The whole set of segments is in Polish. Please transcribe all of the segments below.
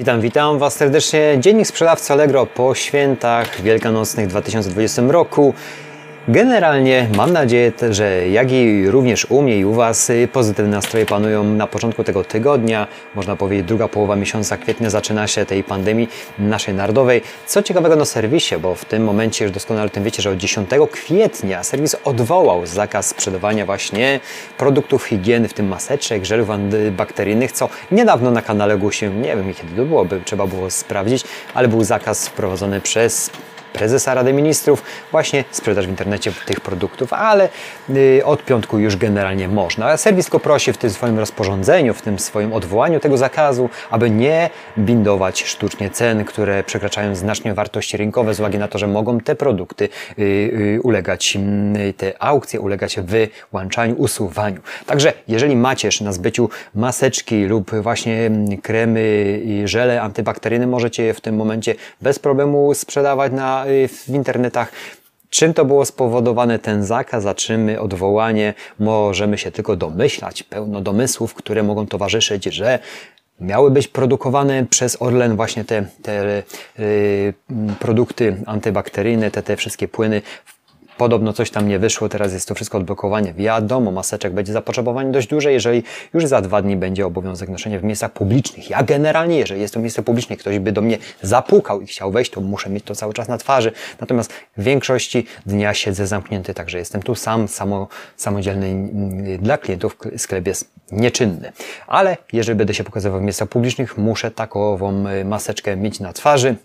Witam, witam Was serdecznie. Dziennik sprzedawcy Allegro po świętach wielkanocnych 2020 roku. Generalnie mam nadzieję, że jak i również u mnie i u Was y, pozytywne nastroje panują na początku tego tygodnia. Można powiedzieć, druga połowa miesiąca kwietnia zaczyna się tej pandemii naszej narodowej. Co ciekawego na serwisie, bo w tym momencie już doskonale o tym wiecie, że od 10 kwietnia serwis odwołał zakaz sprzedawania właśnie produktów higieny, w tym maseczek, żelów antybakteryjnych, co niedawno na kanale ogłosiłem, nie wiem kiedy to było, by trzeba było sprawdzić, ale był zakaz wprowadzony przez prezesa Rady Ministrów właśnie sprzedaż w internecie tych produktów, ale y, od piątku już generalnie można. Serwis tylko prosi w tym swoim rozporządzeniu, w tym swoim odwołaniu tego zakazu, aby nie bindować sztucznie cen, które przekraczają znacznie wartości rynkowe z uwagi na to, że mogą te produkty y, y, ulegać, mm, te aukcje ulegać wyłączaniu, usuwaniu. Także jeżeli macie na zbyciu maseczki lub właśnie mm, kremy i żele antybakteryjne, możecie je w tym momencie bez problemu sprzedawać na Y, w internetach. Czym to było spowodowane ten zakaz, a czym odwołanie, możemy się tylko domyślać. Pełno domysłów, które mogą towarzyszyć, że miały być produkowane przez Orlen właśnie te, te y, produkty antybakteryjne, te, te wszystkie płyny Podobno coś tam nie wyszło, teraz jest to wszystko odblokowanie. Wiadomo, maseczek będzie zapotrzebowanie dość duże, jeżeli już za dwa dni będzie obowiązek noszenia w miejscach publicznych. Ja generalnie, jeżeli jest to miejsce publiczne, ktoś by do mnie zapukał i chciał wejść, to muszę mieć to cały czas na twarzy. Natomiast w większości dnia siedzę zamknięty, także jestem tu sam, samo, samodzielny mm, dla klientów. Sklep jest nieczynny. Ale jeżeli będę się pokazywał w miejscach publicznych, muszę takową y, maseczkę mieć na twarzy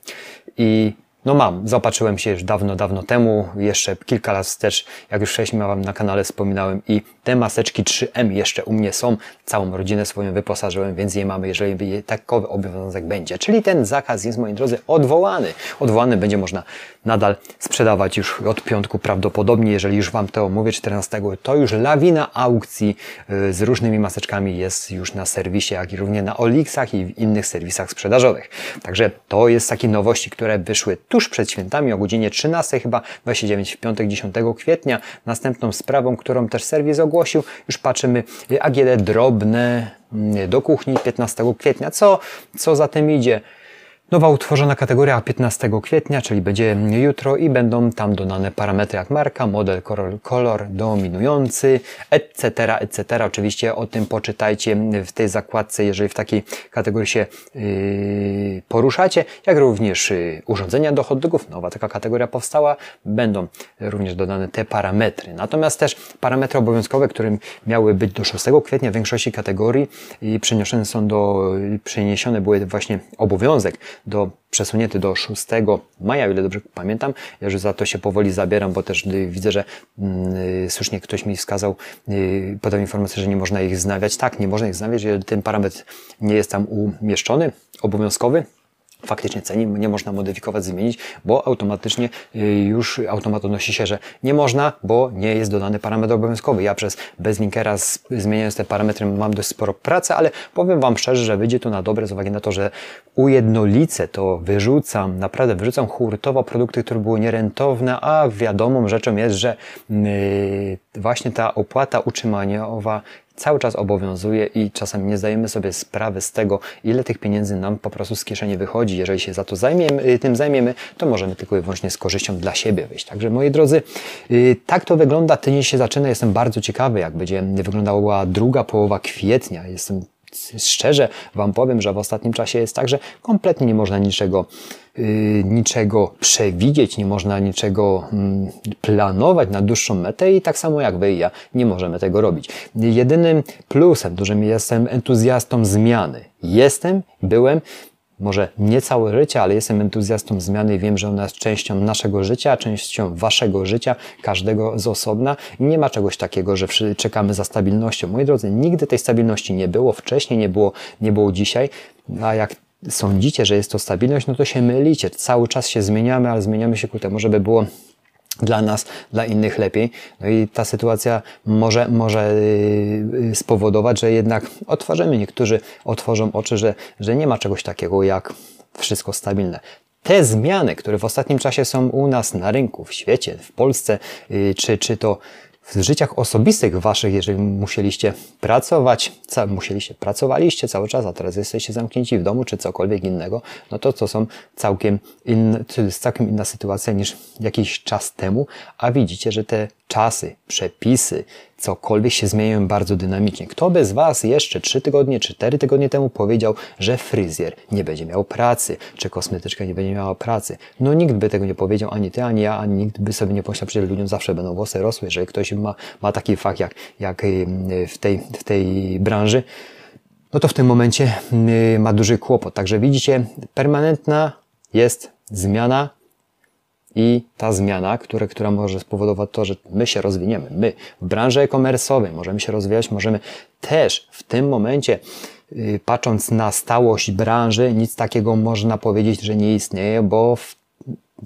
i no mam, zaopatrzyłem się już dawno, dawno temu, jeszcze kilka lat wstecz, jak już wcześniej miałem na kanale wspominałem i te maseczki 3M jeszcze u mnie są, całą rodzinę swoją wyposażyłem, więc je mamy, jeżeli takowy obowiązek będzie. Czyli ten zakaz jest, moi drodzy, odwołany. Odwołany będzie można nadal sprzedawać już od piątku prawdopodobnie, jeżeli już Wam to mówię 14, to już lawina aukcji y, z różnymi maseczkami jest już na serwisie, jak i również na Olixach i w innych serwisach sprzedażowych. Także to jest takie nowości, które wyszły tuż przed świętami o godzinie 13, chyba 29 w piątek 10 kwietnia. Następną sprawą, którą też serwis ogłosił, już patrzymy AGD drobne mm, do kuchni 15 kwietnia. Co, co za tym idzie? Nowa utworzona kategoria 15 kwietnia, czyli będzie jutro i będą tam dodane parametry jak marka, model, kolor, kolor dominujący, etc., etc. Oczywiście o tym poczytajcie w tej zakładce, jeżeli w takiej kategorii się yy, poruszacie, jak również yy, urządzenia do hotdogów. Nowa taka kategoria powstała, będą również dodane te parametry. Natomiast też parametry obowiązkowe, które miały być do 6 kwietnia w większości kategorii i przeniesione są do, przeniesione były właśnie obowiązek do przesunięty do 6 maja, o ile dobrze pamiętam. Ja już za to się powoli zabieram, bo też widzę, że yy, słusznie ktoś mi wskazał, yy, podał informację, że nie można ich znawiać. Tak, nie można ich znawiać, jeżeli ten parametr nie jest tam umieszczony, obowiązkowy faktycznie cenie nie można modyfikować, zmienić, bo automatycznie y, już automat odnosi się, że nie można, bo nie jest dodany parametr obowiązkowy. Ja przez bezlinkera zmieniając te parametry mam dość sporo pracy, ale powiem Wam szczerze, że wyjdzie to na dobre z uwagi na to, że ujednolicę to, wyrzucam, naprawdę wyrzucam hurtowo produkty, które były nierentowne, a wiadomą rzeczą jest, że yy, właśnie ta opłata utrzymaniowa cały czas obowiązuje i czasami nie zdajemy sobie sprawy z tego, ile tych pieniędzy nam po prostu z kieszeni wychodzi. Jeżeli się za to zajmiemy, y, tym zajmiemy, to możemy tylko i wyłącznie z korzyścią dla siebie wyjść. Także moi drodzy, y, tak to wygląda. Tydzień się zaczyna. Jestem bardzo ciekawy, jak będzie wyglądała druga połowa kwietnia. Jestem szczerze Wam powiem, że w ostatnim czasie jest tak, że kompletnie nie można niczego, niczego przewidzieć, nie można niczego yy, planować na dłuższą metę i tak samo jak Wy i ja nie możemy tego robić. Jedynym plusem, dużym jestem entuzjastą zmiany. Jestem, byłem może nie całe życie, ale jestem entuzjastą zmiany i wiem, że ona jest częścią naszego życia, częścią waszego życia, każdego z osobna. Nie ma czegoś takiego, że czekamy za stabilnością. Moi drodzy, nigdy tej stabilności nie było, wcześniej nie było, nie było dzisiaj, a jak sądzicie, że jest to stabilność, no to się mylicie. Cały czas się zmieniamy, ale zmieniamy się ku temu, żeby było dla nas, dla innych lepiej. No i ta sytuacja może, może y, spowodować, że jednak otworzymy, niektórzy otworzą oczy, że, że nie ma czegoś takiego jak wszystko stabilne. Te zmiany, które w ostatnim czasie są u nas na rynku, w świecie, w Polsce, y, czy, czy to w życiach osobistych waszych, jeżeli musieliście pracować, ca, musieliście, pracowaliście cały czas, a teraz jesteście zamknięci w domu, czy cokolwiek innego, no to to są całkiem inne, to jest całkiem inna sytuacja niż jakiś czas temu, a widzicie, że te czasy, przepisy, cokolwiek się zmieniają bardzo dynamicznie. Kto bez Was jeszcze 3 tygodnie, 4 tygodnie temu powiedział, że fryzjer nie będzie miał pracy, czy kosmetyczka nie będzie miała pracy? No nikt by tego nie powiedział, ani Ty, ani ja, ani nikt by sobie nie pomyślał, że ludziom zawsze będą włosy rosły, jeżeli ktoś ma, ma taki fakt jak, jak w, tej, w tej branży, no to w tym momencie ma duży kłopot. Także widzicie, permanentna jest zmiana i ta zmiana, które, która może spowodować to, że my się rozwiniemy, my w branży e-commerce'owej możemy się rozwijać, możemy też w tym momencie, yy, patrząc na stałość branży, nic takiego można powiedzieć, że nie istnieje, bo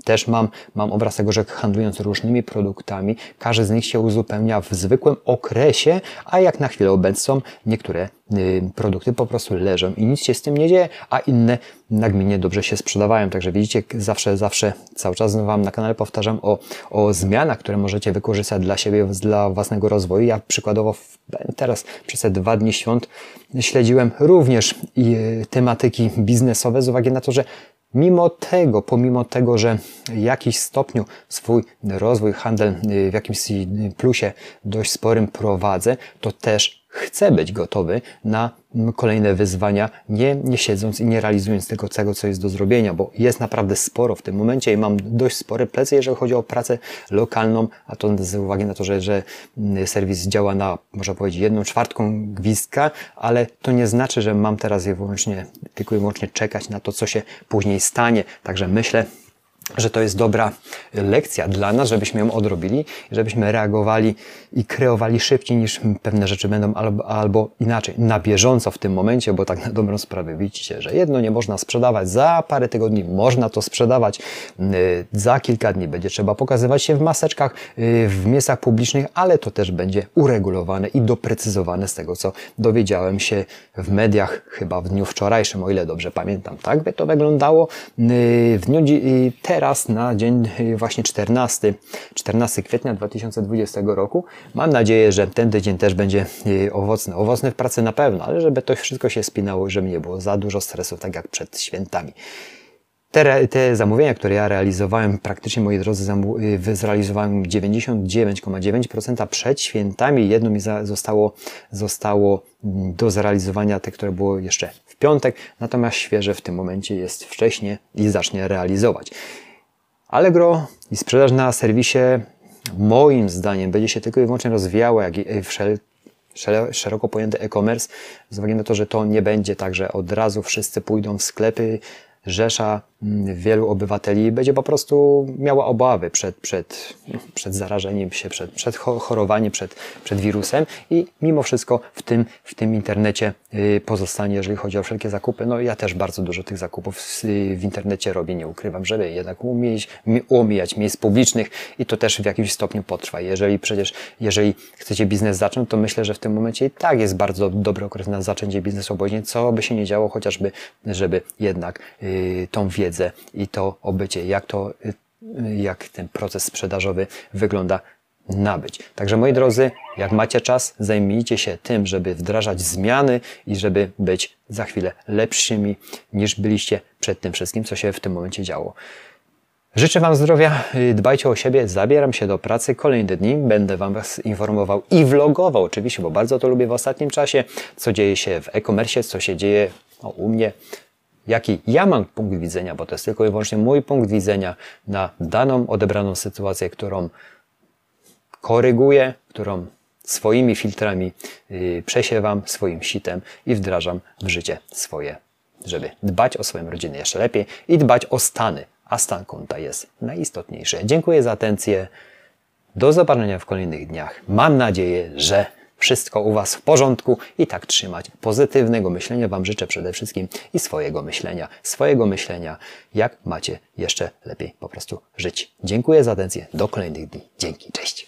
też mam, mam obraz tego, że handlując różnymi produktami, każdy z nich się uzupełnia w zwykłym okresie, a jak na chwilę obecną niektóre y, produkty po prostu leżą i nic się z tym nie dzieje, a inne nagminnie dobrze się sprzedawają. Także widzicie, zawsze, zawsze cały czas Wam na kanale powtarzam o, o zmianach, które możecie wykorzystać dla siebie, dla własnego rozwoju. Ja przykładowo teraz przez te dwa dni świąt śledziłem również y, tematyki biznesowe z uwagi na to, że Mimo tego, pomimo tego, że w jakimś stopniu swój rozwój, handel y, w jakimś plusie dość sporym prowadzę, to też chce być gotowy na kolejne wyzwania, nie, nie siedząc i nie realizując tego, tego, co jest do zrobienia, bo jest naprawdę sporo w tym momencie i mam dość spore plecy, jeżeli chodzi o pracę lokalną, a to z uwagi na to, że, że serwis działa na, można powiedzieć, jedną czwartką gwizdka, ale to nie znaczy, że mam teraz je wyłącznie, tylko i wyłącznie czekać na to, co się później stanie. Także myślę, że to jest dobra lekcja dla nas, żebyśmy ją odrobili, żebyśmy reagowali i kreowali szybciej niż pewne rzeczy będą albo, albo inaczej, na bieżąco w tym momencie, bo tak na dobrą sprawę widzicie, że jedno nie można sprzedawać za parę tygodni, można to sprzedawać y, za kilka dni, będzie trzeba pokazywać się w maseczkach, y, w miejscach publicznych, ale to też będzie uregulowane i doprecyzowane z tego, co dowiedziałem się w mediach chyba w dniu wczorajszym, o ile dobrze pamiętam. Tak by to wyglądało y, w dniu teraz na dzień właśnie 14, 14 kwietnia 2020 roku. Mam nadzieję, że ten tydzień też będzie y, owocny. Owocny w pracy na pewno, ale żeby to wszystko się spinało, żeby nie było za dużo stresu, tak jak przed świętami. Te, te zamówienia, które ja realizowałem, praktycznie moi drodzy, y, zrealizowałem 99,9% przed świętami. Jedno mi zostało, zostało mm, do zrealizowania, te, które było jeszcze w piątek, natomiast świeże w tym momencie jest wcześniej i zacznie realizować. Allegro i sprzedaż na serwisie moim zdaniem będzie się tylko i wyłącznie rozwijało, jak i wszel, szeroko pojęty e-commerce, z uwagi na to, że to nie będzie tak, że od razu wszyscy pójdą w sklepy, rzesza wielu obywateli będzie po prostu miała obawy przed, przed, przed zarażeniem się, przed, przed chorowaniem, przed, przed wirusem i mimo wszystko w tym, w tym internecie y, pozostanie, jeżeli chodzi o wszelkie zakupy. No ja też bardzo dużo tych zakupów w internecie robię, nie ukrywam, żeby jednak umieć, omijać miejsc publicznych i to też w jakimś stopniu potrwa. Jeżeli przecież, jeżeli chcecie biznes zacząć, to myślę, że w tym momencie i tak jest bardzo dobry okres na zaczęcie biznesu, obojętnie co by się nie działo, chociażby, żeby jednak yy, tą wiedzę i to obycie, jak to, jak ten proces sprzedażowy wygląda nabyć. Także moi drodzy, jak macie czas, zajmijcie się tym, żeby wdrażać zmiany i żeby być za chwilę lepszymi niż byliście przed tym wszystkim, co się w tym momencie działo. Życzę Wam zdrowia, dbajcie o siebie, zabieram się do pracy kolejne dni, będę Wam informował i vlogował oczywiście, bo bardzo to lubię w ostatnim czasie, co dzieje się w e-commerce, co się dzieje no, u mnie, jaki ja mam punkt widzenia, bo to jest tylko i wyłącznie mój punkt widzenia na daną, odebraną sytuację, którą koryguję, którą swoimi filtrami yy, przesiewam, swoim sitem i wdrażam w życie swoje, żeby dbać o swoją rodzinę jeszcze lepiej i dbać o stany, a stan konta jest najistotniejszy. Dziękuję za atencję. Do zobaczenia w kolejnych dniach. Mam nadzieję, że wszystko u Was w porządku i tak trzymać pozytywnego myślenia Wam życzę przede wszystkim i swojego myślenia, swojego myślenia, jak macie jeszcze lepiej po prostu żyć. Dziękuję za atencję. Do kolejnych dni. Dzięki. Cześć.